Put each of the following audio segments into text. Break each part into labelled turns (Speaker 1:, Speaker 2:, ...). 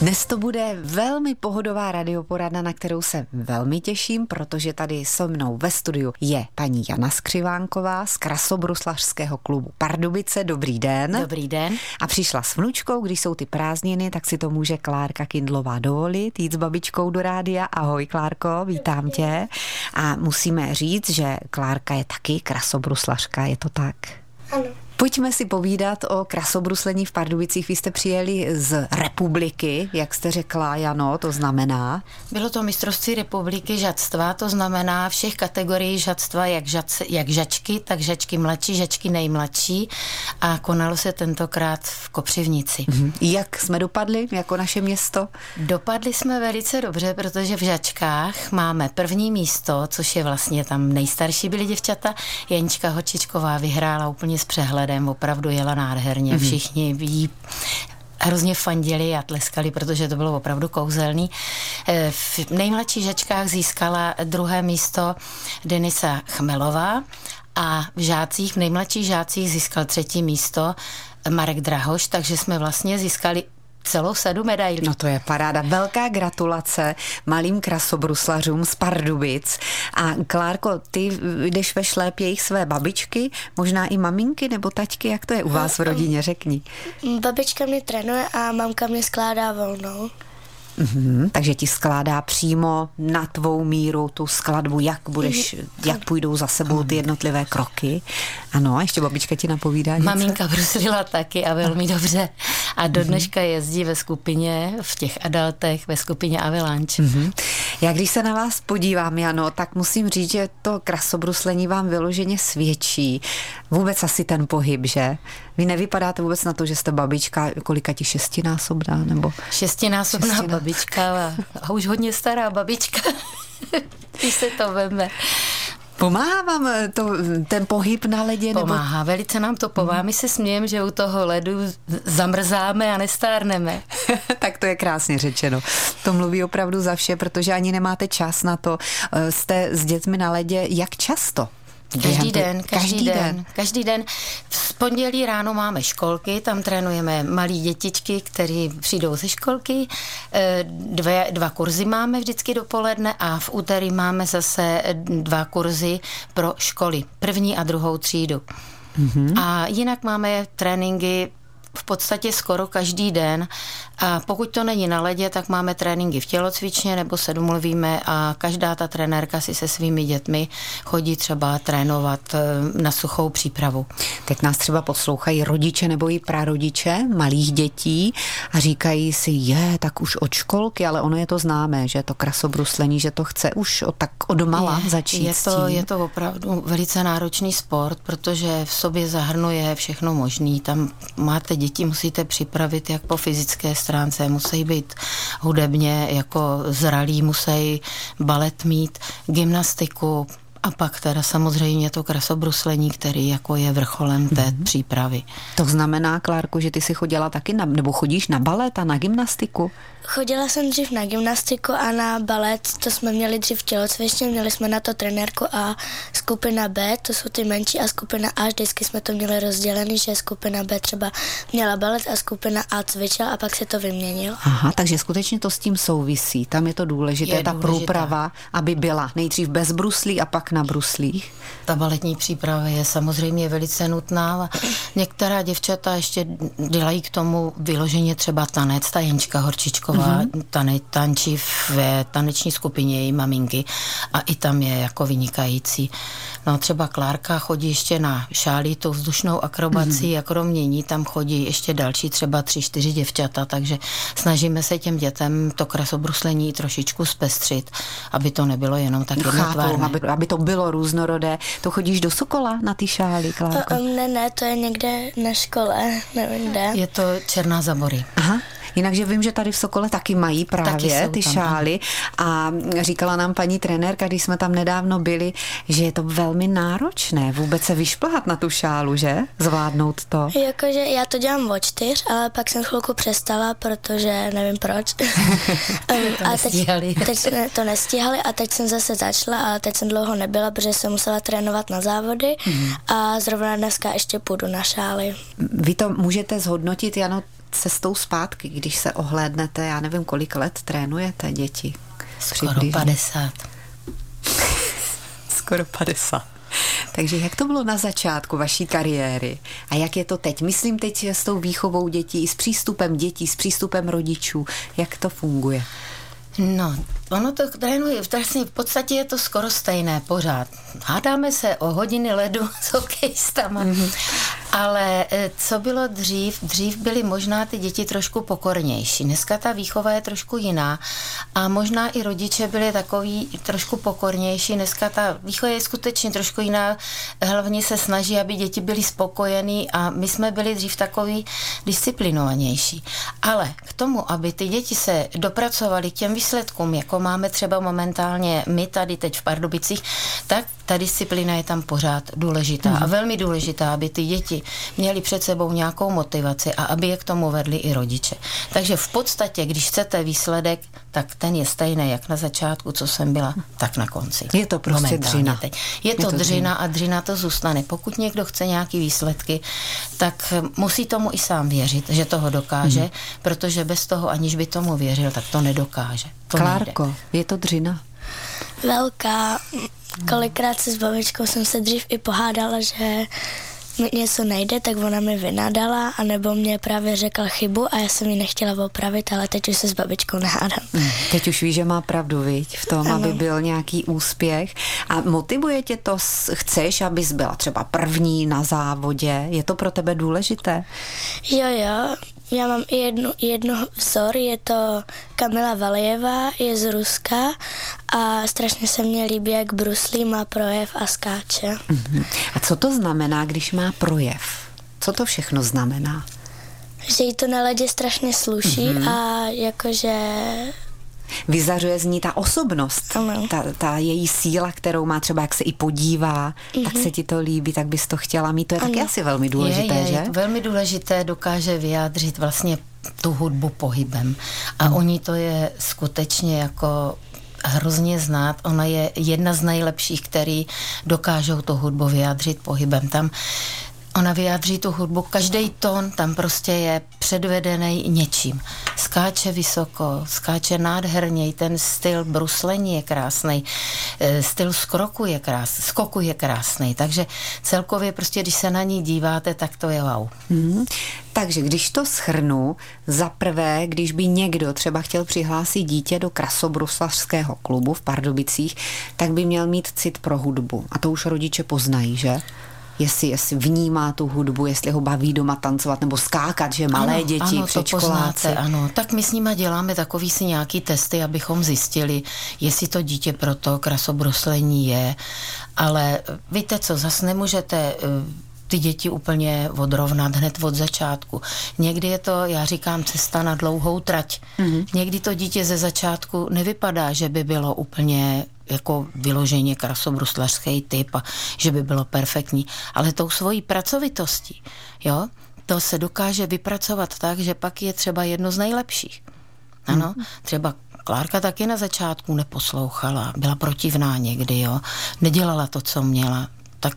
Speaker 1: Dnes to bude velmi pohodová radioporadna, na kterou se velmi těším, protože tady so mnou ve studiu je paní Jana Skřivánková z Krasobruslařského klubu Pardubice. Dobrý den.
Speaker 2: Dobrý den.
Speaker 1: A přišla s vnučkou, když jsou ty prázdniny, tak si to může Klárka Kindlová dovolit, jít s babičkou do rádia. Ahoj Klárko, vítám tě. A musíme říct, že Klárka je taky krasobruslařka, je to tak?
Speaker 3: Ano.
Speaker 1: Pojďme si povídat o krasobruslení v Pardubicích. Vy jste přijeli z republiky, jak jste řekla, Jano, to znamená?
Speaker 2: Bylo to mistrovství republiky žadstva, to znamená všech kategorií žadstva, jak, žac, jak žačky, tak žačky mladší, žačky nejmladší a konalo se tentokrát v Kopřivnici.
Speaker 1: Mhm. Jak jsme dopadli jako naše město?
Speaker 2: Dopadli jsme velice dobře, protože v žačkách máme první místo, což je vlastně tam nejstarší byly děvčata. Janička Hočičková vyhrála úplně s přehledem ohledem opravdu jela nádherně. Mm-hmm. Všichni jí hrozně fandili a tleskali, protože to bylo opravdu kouzelný. Eh, v nejmladších žečkách získala druhé místo Denisa Chmelová a v žácích, v nejmladších žácích získal třetí místo Marek Drahoš, takže jsme vlastně získali celou sadu medailí.
Speaker 1: No to je paráda. Velká gratulace malým krasobruslařům z Pardubic. A Klárko, ty jdeš ve šlép jejich své babičky, možná i maminky nebo taťky, jak to je u vás v rodině, řekni.
Speaker 3: Babička mě trénuje a mamka mě skládá volnou.
Speaker 1: Mm-hmm, takže ti skládá přímo na tvou míru tu skladbu, jak budeš, mm-hmm. jak půjdou za sebou ty jednotlivé kroky. Ano, a ještě babička ti napovídá něco?
Speaker 2: Maminka bruslila taky a velmi dobře. A do mhm. dneška jezdí ve skupině, v těch adaltech, ve skupině Avalanche. Mm-hmm.
Speaker 1: Já když se na vás podívám, Jano, tak musím říct, že to krasobruslení vám vyloženě svědčí. Vůbec asi ten pohyb, že? Vy nevypadáte vůbec na to, že jste babička, kolika ti šestinásobná, nebo?
Speaker 2: Šestinásobná Šestina. babička a, a už hodně stará babička. Když se to veme.
Speaker 1: Pomáhá vám to, ten pohyb na ledě?
Speaker 2: Pomáhá, nebo... velice nám to pomáhá. My se smějeme, že u toho ledu zamrzáme a nestárneme.
Speaker 1: tak to je krásně řečeno. To mluví opravdu za vše, protože ani nemáte čas na to. Jste s dětmi na ledě jak často?
Speaker 2: Každý den, každý, každý den, den. Každý den. V pondělí ráno máme školky, tam trénujeme malí dětičky, kteří přijdou ze školky. Eh, dvě, dva kurzy máme vždycky dopoledne a v úterý máme zase dva kurzy pro školy, první a druhou třídu. Mm-hmm. A jinak máme tréninky v podstatě skoro každý den. A pokud to není na ledě, tak máme tréninky v tělocvičně nebo se domluvíme a každá ta trenérka si se svými dětmi chodí třeba trénovat eh, na suchou přípravu.
Speaker 1: Teď nás třeba poslouchají rodiče nebo i prarodiče malých dětí a říkají si, je, tak už od školky, ale ono je to známé, že to krasobruslení, že to chce už od, tak od mala je, začít
Speaker 2: je to, Je to opravdu velice náročný sport, protože v sobě zahrnuje všechno možný. Tam máte děti, musíte připravit jak po fyzické stránce, musí být hudebně jako zralí, musí balet mít, gymnastiku, a pak teda samozřejmě to krasobruslení, který jako je vrcholem té mm-hmm. přípravy.
Speaker 1: To znamená, Klárku, že ty si chodila taky na, nebo chodíš na balet a na gymnastiku?
Speaker 3: Chodila jsem dřív na gymnastiku a na balet, to jsme měli dřív tělocvičně, měli jsme na to trenérku a skupina B, to jsou ty menší a skupina A, vždycky jsme to měli rozdělený, že skupina B třeba měla balet a skupina A cvičila a pak se to vyměnil.
Speaker 1: Aha, takže skutečně to s tím souvisí, tam je to důležité, je ta důležitá. průprava, aby byla nejdřív bez bruslí a pak na bruslích.
Speaker 2: Ta baletní příprava je samozřejmě velice nutná. Některá děvčata ještě dělají k tomu vyloženě třeba tanec, ta Jenčka Horčičková Pavlová mm-hmm. tane, tančí v taneční skupině její maminky a i tam je jako vynikající. No třeba Klárka chodí ještě na šálí tou vzdušnou akrobací mm-hmm. a kromě ní tam chodí ještě další třeba tři, čtyři děvčata, takže snažíme se těm dětem to krasobruslení trošičku zpestřit, aby to nebylo jenom tak no, jednotvárné.
Speaker 1: Aby, aby to bylo různorodé. To chodíš do Sokola na ty šály, Klárko?
Speaker 3: Ne, ne, to je někde na škole, nevím kde.
Speaker 2: Je to Černá Zabory.
Speaker 1: Aha. Jinakže vím, že tady v Sokole taky mají právě taky ty tam, šály a říkala nám paní trenérka, když jsme tam nedávno byli, že je to velmi náročné vůbec se vyšplhat na tu šálu, že? Zvládnout to.
Speaker 3: Jakože já to dělám o čtyř, ale pak jsem chvilku přestala, protože nevím proč.
Speaker 2: to a teď,
Speaker 3: teď to nestíhali a teď jsem zase začala a teď jsem dlouho nebyla, protože jsem musela trénovat na závody mm. a zrovna dneska ještě půjdu na šály.
Speaker 1: Vy to můžete zhodnotit, Jano, cestou zpátky, když se ohlédnete, já nevím, kolik let trénujete děti?
Speaker 2: Skoro Přibližně. 50.
Speaker 1: Skoro 50. Takže jak to bylo na začátku vaší kariéry a jak je to teď? Myslím teď s tou výchovou dětí, s přístupem dětí, s přístupem rodičů. Jak to funguje?
Speaker 2: No, ono to trénuje, vlastně v podstatě je to skoro stejné pořád. Hádáme se o hodiny ledu s hokejistama, mm-hmm. Ale eh, co bylo dřív? Dřív byly možná ty děti trošku pokornější. Dneska ta výchova je trošku jiná a možná i rodiče byli takový trošku pokornější. Dneska ta výchova je skutečně trošku jiná. Hlavně se snaží, aby děti byly spokojený a my jsme byli dřív takový disciplinovanější. Ale k tomu, aby ty děti se dopracovaly k těm výsledkům, jako máme třeba momentálně my tady teď v Pardubicích, tak ta disciplína je tam pořád důležitá mm. a velmi důležitá, aby ty děti měly před sebou nějakou motivaci a aby je k tomu vedli i rodiče. Takže v podstatě, když chcete výsledek, tak ten je stejný jak na začátku, co jsem byla, tak na konci.
Speaker 1: Je to prostě dřina.
Speaker 2: Teď. Je, je to, to dřina, dřina a dřina to zůstane. Pokud někdo chce nějaký výsledky, tak musí tomu i sám věřit, že toho dokáže, mm. protože bez toho, aniž by tomu věřil, tak to nedokáže. To
Speaker 1: Klárko, nejde. je to dřina?
Speaker 3: Velká. Kolikrát se s babičkou jsem se dřív i pohádala, že mi něco nejde, tak ona mi vynadala, anebo mě právě řekla chybu a já jsem ji nechtěla opravit, ale teď už se s babičkou nehádám.
Speaker 1: Hmm, teď už víš, že má pravdu, viď, v tom, ano. aby byl nějaký úspěch. A motivuje tě to, chceš, abys byla třeba první na závodě? Je to pro tebe důležité?
Speaker 3: Jo, jo, já mám i jednu, jednu vzor, je to Kamila Valijeva, je z Ruska a strašně se mně líbí, jak bruslí, má projev a skáče. Uh-huh.
Speaker 1: A co to znamená, když má projev? Co to všechno znamená?
Speaker 3: Že jí to na ledě strašně sluší uh-huh. a jakože
Speaker 1: vyzařuje z ní ta osobnost, ta, ta její síla, kterou má třeba, jak se i podívá, mm-hmm. tak se ti to líbí, tak bys to chtěla mít. To je ano. taky asi velmi důležité,
Speaker 2: je, je,
Speaker 1: že?
Speaker 2: Je velmi důležité, dokáže vyjádřit vlastně tu hudbu pohybem. A mm. oni to je skutečně jako hrozně znát. Ona je jedna z nejlepších, který dokážou tu hudbu vyjádřit pohybem. Tam Ona vyjádří tu hudbu, každý tón tam prostě je předvedený něčím. Skáče vysoko, skáče nádherně, ten styl bruslení je krásný, e, styl skroku je krásný, skoku je krásný, takže celkově prostě, když se na ní díváte, tak to je wow. Hmm.
Speaker 1: Takže když to schrnu, za prvé, když by někdo třeba chtěl přihlásit dítě do krasobruslařského klubu v Pardubicích, tak by měl mít cit pro hudbu. A to už rodiče poznají, že? Jestli, jestli vnímá tu hudbu, jestli ho baví doma tancovat nebo skákat, že malé ano, děti, ano, předškoláci.
Speaker 2: To ano, tak my s nimi děláme takový si nějaký testy, abychom zjistili, jestli to dítě pro to krasobruslení je, ale víte co, zase nemůžete eh, ty děti úplně odrovnat hned od začátku. Někdy je to, já říkám, cesta na dlouhou trať. Mm-hmm. Někdy to dítě ze začátku nevypadá, že by bylo úplně jako vyloženě krasobruslařský typ a že by bylo perfektní, ale tou svojí pracovitostí, jo, to se dokáže vypracovat tak, že pak je třeba jedno z nejlepších. Ano, mm. třeba Klárka taky na začátku neposlouchala, byla protivná někdy, jo, nedělala to, co měla, tak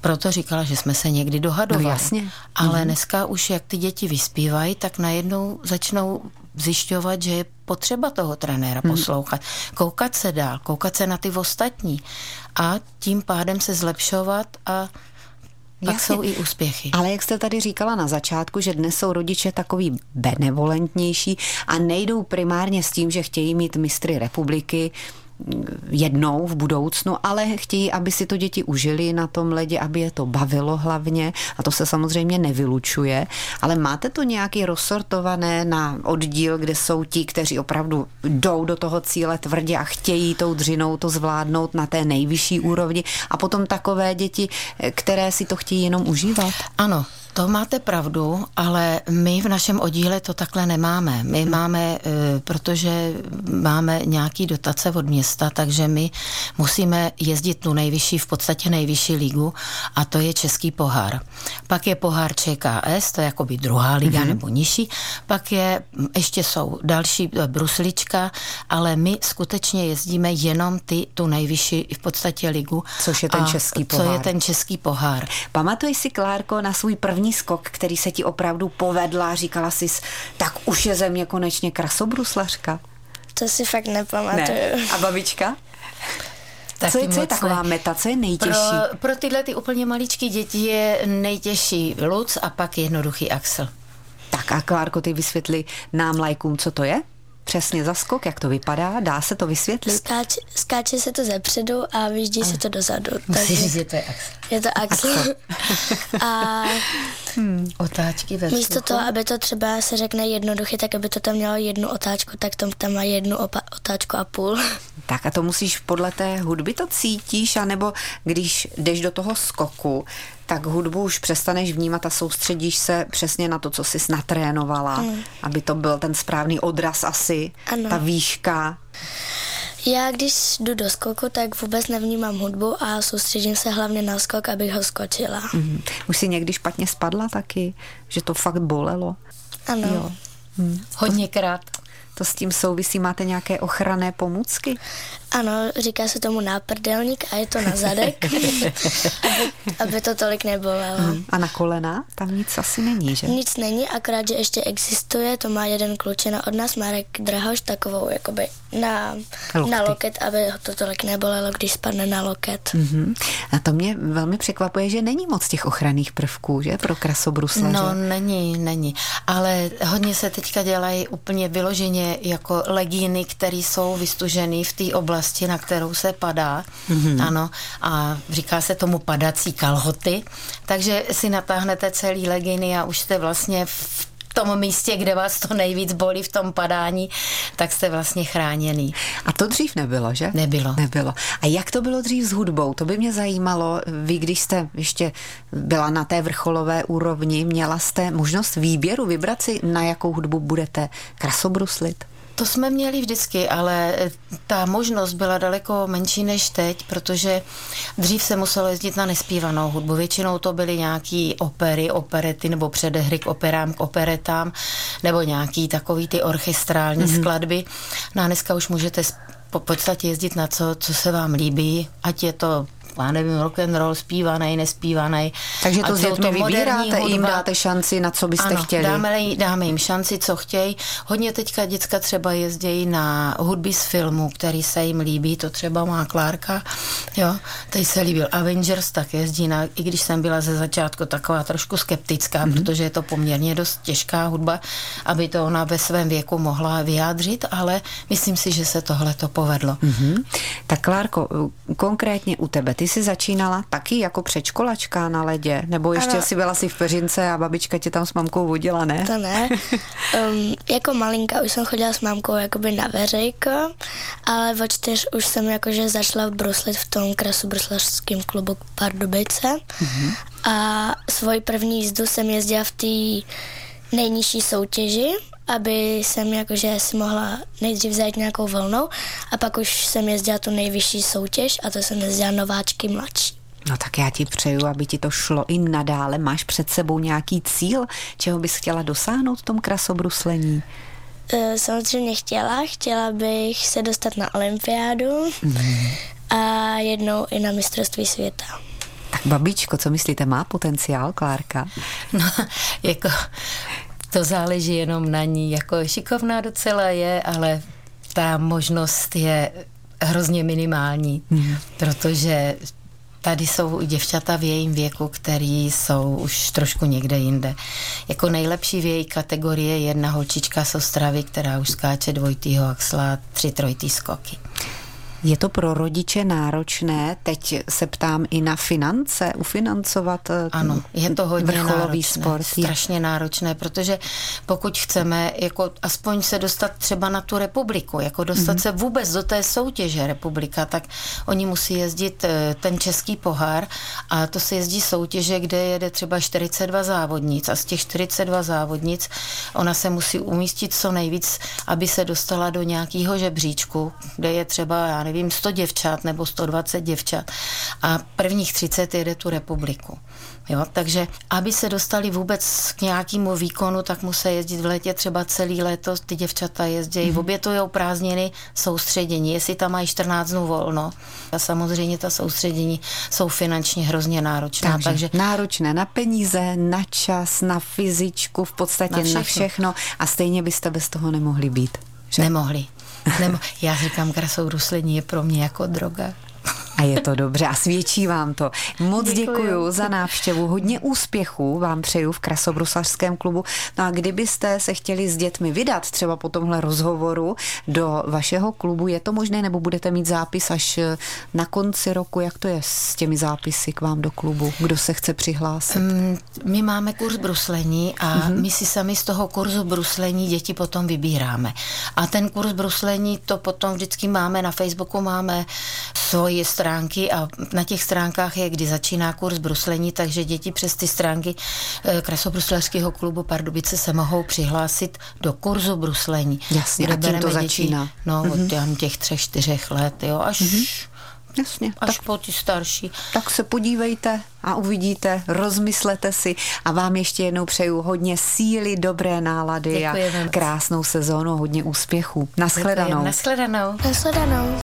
Speaker 2: proto říkala, že jsme se někdy dohadovali.
Speaker 1: No jasně.
Speaker 2: Ale mm. dneska už, jak ty děti vyspívají, tak najednou začnou zjišťovat, že je potřeba toho trenéra hmm. poslouchat, koukat se dál, koukat se na ty ostatní a tím pádem se zlepšovat a pak Jasně. jsou i úspěchy.
Speaker 1: Ale jak jste tady říkala na začátku, že dnes jsou rodiče takový benevolentnější a nejdou primárně s tím, že chtějí mít mistry republiky, jednou v budoucnu, ale chtějí, aby si to děti užili na tom ledě, aby je to bavilo hlavně. A to se samozřejmě nevylučuje, ale máte to nějaký rozsortované na oddíl, kde jsou ti, kteří opravdu jdou do toho cíle tvrdě a chtějí tou dřinou to zvládnout na té nejvyšší úrovni? A potom takové děti, které si to chtějí jenom užívat?
Speaker 2: Ano, to máte pravdu, ale my v našem oddíle to takhle nemáme. My hmm. máme, eh, protože máme nějaký dotace od města, takže my musíme jezdit tu nejvyšší, v podstatě nejvyšší ligu a to je Český pohár. Pak je pohár ČKS, to je jakoby druhá liga mm-hmm. nebo nižší. Pak je, ještě jsou další eh, bruslička, ale my skutečně jezdíme jenom ty, tu nejvyšší v podstatě ligu.
Speaker 1: Což je ten Český pohár.
Speaker 2: Co je ten Český pohár.
Speaker 1: Pamatuješ si, Klárko, na svůj první hlavní skok, který se ti opravdu povedl a říkala jsi, tak už je země konečně krasobruslařka?
Speaker 3: To si fakt nepamatuju. Ne.
Speaker 1: A babička? Taky co, je, co je taková meta, co je nejtěžší?
Speaker 2: Pro, pro tyhle ty úplně maličké děti je nejtěžší Luc a pak jednoduchý Axel.
Speaker 1: Tak a Klárko, ty vysvětli nám lajkům, co to je? Přesně za skok, jak to vypadá? Dá se to vysvětlit?
Speaker 3: Skáč, skáče se to zepředu a vyjíždí se to dozadu.
Speaker 2: Musíš říct, že to je Axel.
Speaker 3: Je to Axel. a
Speaker 2: hmm. otáčky ve
Speaker 3: Místo toho, aby to třeba se řekne jednoduše, tak aby to tam mělo jednu otáčku, tak to tam má jednu opa- otáčku a půl.
Speaker 1: Tak a to musíš podle té hudby to cítíš, anebo když jdeš do toho skoku, tak hudbu už přestaneš vnímat a soustředíš se přesně na to, co jsi natrénovala, hmm. aby to byl ten správný odraz asi, ano. ta výška.
Speaker 3: Já když jdu do skoku, tak vůbec nevnímám hudbu a soustředím se hlavně na skok, abych ho skočila.
Speaker 1: Mm. Už jsi někdy špatně spadla taky, že to fakt bolelo?
Speaker 3: Ano. Jo.
Speaker 2: Mm. Hodněkrát.
Speaker 1: To s tím souvisí, máte nějaké ochranné pomůcky?
Speaker 3: Ano, říká se tomu náprdelník a je to na zadek, aby, aby to tolik nebolelo. Hmm.
Speaker 1: A na kolena? Tam nic asi není, že?
Speaker 3: Nic není, akorát, že ještě existuje, to má jeden klučina od nás, Marek Drahoš, takovou jakoby na, na loket, aby ho to tolik nebolelo, když spadne na loket.
Speaker 1: Mm-hmm. A to mě velmi překvapuje, že není moc těch ochranných prvků, že, pro krasobruslaře?
Speaker 2: No, není, není. Ale hodně se teďka dělají úplně vyloženě jako legíny, které jsou vystužené v té oblasti na kterou se padá, mm-hmm. ano, a říká se tomu padací kalhoty, takže si natáhnete celý leginy a už jste vlastně v tom místě, kde vás to nejvíc bolí v tom padání, tak jste vlastně chráněný.
Speaker 1: A to dřív nebylo, že?
Speaker 2: Nebylo.
Speaker 1: Nebylo. A jak to bylo dřív s hudbou? To by mě zajímalo. Vy, když jste ještě byla na té vrcholové úrovni, měla jste možnost výběru vybrat si, na jakou hudbu budete krasobruslit?
Speaker 2: To jsme měli vždycky, ale eh, ta možnost byla daleko menší než teď, protože dřív se muselo jezdit na nespívanou hudbu. Většinou to byly nějaký opery, operety nebo předehry k operám, k operetám, nebo nějaký takový ty orchestrální mm-hmm. skladby. No a dneska už můžete po podstatě jezdit na co, co se vám líbí, ať je to já nevím, rock and roll, zpívaný, nespívaný.
Speaker 1: Takže to s dětmi vybíráte, hudba. jim dáte šanci, na co byste
Speaker 2: ano,
Speaker 1: chtěli.
Speaker 2: Dáme, dáme jim šanci, co chtějí. Hodně teďka děcka třeba jezdí na hudby z filmu, který se jim líbí, to třeba má Klárka, jo, teď se líbil Avengers, tak jezdí na, i když jsem byla ze začátku taková trošku skeptická, mm-hmm. protože je to poměrně dost těžká hudba, aby to ona ve svém věku mohla vyjádřit, ale myslím si, že se tohle to povedlo.
Speaker 1: Mm-hmm. Tak Klárko, konkrétně u tebe, ty jsi začínala taky jako předškolačka na ledě? Nebo ještě ano. si byla si v peřince a babička tě tam s mamkou vodila, ne?
Speaker 3: To ne. Um, jako malinka už jsem chodila s mamkou jakoby na veřejko, ale od čtyř už jsem jakože začala bruslit v tom krasu bruslařském klubu Pardubice. Mm-hmm. A svoji první jízdu jsem jezdila v té nejnižší soutěži aby jsem jakože si mohla nejdřív zajít nějakou vlnou a pak už jsem jezdila tu nejvyšší soutěž a to jsem jezdila nováčky mladší.
Speaker 1: No tak já ti přeju, aby ti to šlo i nadále. Máš před sebou nějaký cíl, čeho bys chtěla dosáhnout v tom krasobruslení?
Speaker 3: E, samozřejmě chtěla. Chtěla bych se dostat na olympiádu mm. a jednou i na mistrovství světa.
Speaker 1: Tak babičko, co myslíte, má potenciál Klárka?
Speaker 2: No, jako to záleží jenom na ní. Jako šikovná docela je, ale ta možnost je hrozně minimální, mm. protože tady jsou děvčata v jejím věku, který jsou už trošku někde jinde. Jako nejlepší v její kategorii je jedna holčička z Ostravy, která už skáče dvojitýho axla, tři trojitý skoky.
Speaker 1: Je to pro rodiče náročné? Teď se ptám i na finance, ufinancovat eh,
Speaker 2: Ano, je to hodně
Speaker 1: vrcholový
Speaker 2: náročné,
Speaker 1: sport.
Speaker 2: strašně náročné, protože pokud chceme jako aspoň se dostat třeba na tu republiku, jako dostat mm-hmm. se vůbec do té soutěže republika, tak oni musí jezdit eh, ten český pohár a to se jezdí soutěže, kde jede třeba 42 závodnic a z těch 42 závodnic ona se musí umístit co nejvíc, aby se dostala do nějakého žebříčku, kde je třeba, já nevím, nevím, 100 děvčat nebo 120 děvčat a prvních 30 jede tu republiku. Jo, takže aby se dostali vůbec k nějakému výkonu, tak musí jezdit v létě třeba celý léto, ty děvčata jezdí, mm-hmm. obětují prázdniny, soustředění, jestli tam mají 14 dnů volno. A samozřejmě ta soustředění jsou finančně hrozně náročná.
Speaker 1: Takže, takže náročné na peníze, na čas, na fyzičku, v podstatě na všechno, na všechno a stejně byste bez toho nemohli být.
Speaker 2: Že? Nemohli. Nemo, já říkám, krasobruslení je pro mě jako droga.
Speaker 1: A je to dobře a svědčí vám to. Moc děkuji, za návštěvu, hodně úspěchů vám přeju v Krasobruslařském klubu. No a kdybyste se chtěli s dětmi vydat třeba po tomhle rozhovoru do vašeho klubu, je to možné nebo budete mít zápis až na konci roku? Jak to je s těmi zápisy k vám do klubu? Kdo se chce přihlásit? Mm,
Speaker 2: my máme kurz bruslení a mm-hmm. my si sami z toho kurzu bruslení děti potom vybíráme. A ten kurz bruslení to potom vždycky máme na Facebooku, máme svoji stránky a na těch stránkách je, kdy začíná kurz bruslení, takže děti přes ty stránky eh, krasobruslařského klubu Pardubice se mohou přihlásit do kurzu bruslení.
Speaker 1: Jasně, kde a tím to děti, začíná.
Speaker 2: No, mm-hmm. od těch třech, čtyřech let, jo, až mm-hmm
Speaker 1: Jasně.
Speaker 2: Až tak, po ty starší.
Speaker 1: Tak se podívejte a uvidíte, rozmyslete si a vám ještě jednou přeju hodně síly, dobré nálady Děkujeme. a krásnou sezónu, hodně úspěchů. Naschledanou.
Speaker 2: Naschledanou.
Speaker 3: Naschledanou.